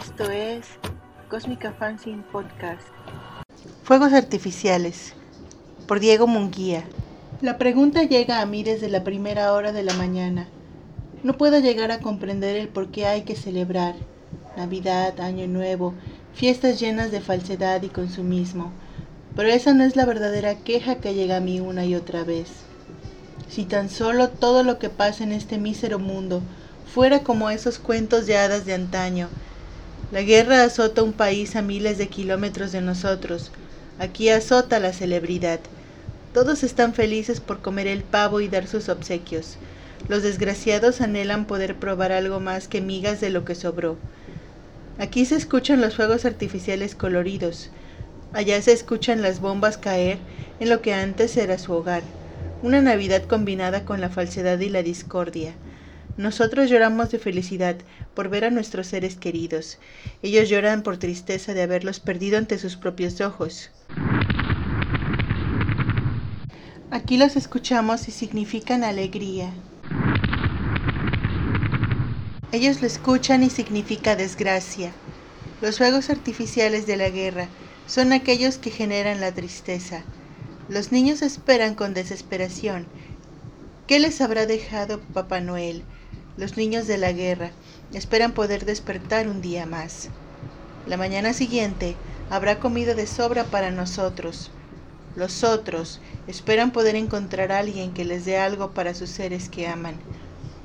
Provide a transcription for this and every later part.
Esto es Cósmica Fanzine Podcast. Fuegos artificiales por Diego Munguía. La pregunta llega a mí desde la primera hora de la mañana. No puedo llegar a comprender el por qué hay que celebrar Navidad, Año Nuevo, fiestas llenas de falsedad y consumismo. Pero esa no es la verdadera queja que llega a mí una y otra vez. Si tan solo todo lo que pasa en este mísero mundo fuera como esos cuentos de hadas de antaño. La guerra azota un país a miles de kilómetros de nosotros. Aquí azota la celebridad. Todos están felices por comer el pavo y dar sus obsequios. Los desgraciados anhelan poder probar algo más que migas de lo que sobró. Aquí se escuchan los fuegos artificiales coloridos. Allá se escuchan las bombas caer en lo que antes era su hogar. Una Navidad combinada con la falsedad y la discordia. Nosotros lloramos de felicidad por ver a nuestros seres queridos. Ellos lloran por tristeza de haberlos perdido ante sus propios ojos. Aquí los escuchamos y significan alegría. Ellos lo escuchan y significa desgracia. Los fuegos artificiales de la guerra son aquellos que generan la tristeza. Los niños esperan con desesperación. ¿Qué les habrá dejado Papá Noel? Los niños de la guerra esperan poder despertar un día más. La mañana siguiente habrá comido de sobra para nosotros. Los otros esperan poder encontrar a alguien que les dé algo para sus seres que aman.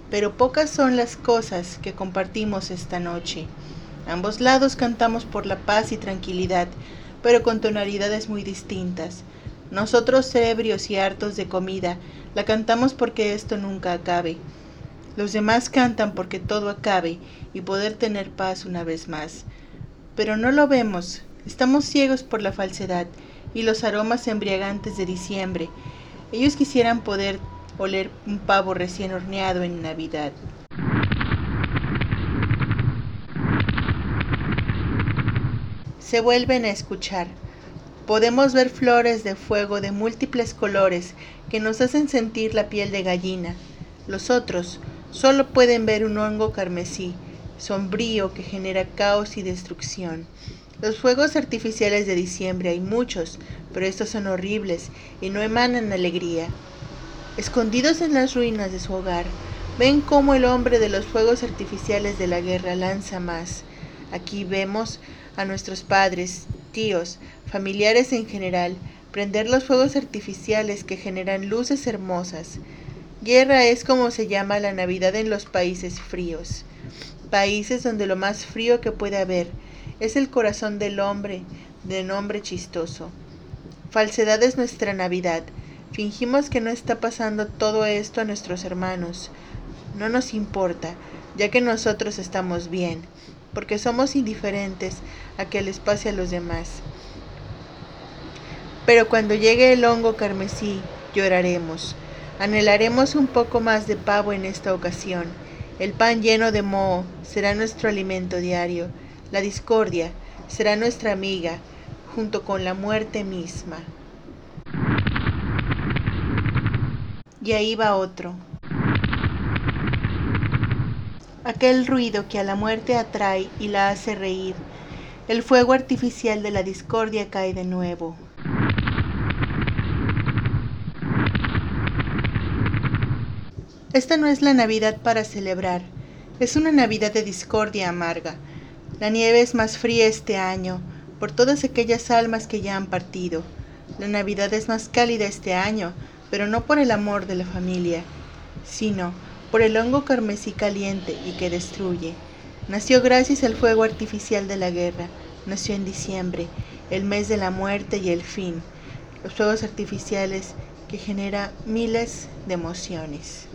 Pero pocas son las cosas que compartimos esta noche. Ambos lados cantamos por la paz y tranquilidad, pero con tonalidades muy distintas. Nosotros, ebrios y hartos de comida, la cantamos porque esto nunca acabe. Los demás cantan porque todo acabe y poder tener paz una vez más. Pero no lo vemos, estamos ciegos por la falsedad y los aromas embriagantes de diciembre. Ellos quisieran poder oler un pavo recién horneado en Navidad. Se vuelven a escuchar. Podemos ver flores de fuego de múltiples colores que nos hacen sentir la piel de gallina. Los otros, Solo pueden ver un hongo carmesí, sombrío que genera caos y destrucción. Los fuegos artificiales de diciembre hay muchos, pero estos son horribles y no emanan alegría. Escondidos en las ruinas de su hogar, ven cómo el hombre de los fuegos artificiales de la guerra lanza más. Aquí vemos a nuestros padres, tíos, familiares en general, prender los fuegos artificiales que generan luces hermosas. Guerra es como se llama la Navidad en los países fríos, países donde lo más frío que puede haber es el corazón del hombre, de nombre chistoso. Falsedad es nuestra Navidad. Fingimos que no está pasando todo esto a nuestros hermanos. No nos importa, ya que nosotros estamos bien, porque somos indiferentes a que les pase a los demás. Pero cuando llegue el hongo carmesí, lloraremos Anhelaremos un poco más de pavo en esta ocasión. El pan lleno de moho será nuestro alimento diario. La discordia será nuestra amiga, junto con la muerte misma. Y ahí va otro. Aquel ruido que a la muerte atrae y la hace reír. El fuego artificial de la discordia cae de nuevo. Esta no es la Navidad para celebrar, es una Navidad de discordia amarga. La nieve es más fría este año, por todas aquellas almas que ya han partido. La Navidad es más cálida este año, pero no por el amor de la familia, sino por el hongo carmesí caliente y que destruye. Nació gracias al fuego artificial de la guerra, nació en diciembre, el mes de la muerte y el fin, los fuegos artificiales que genera miles de emociones.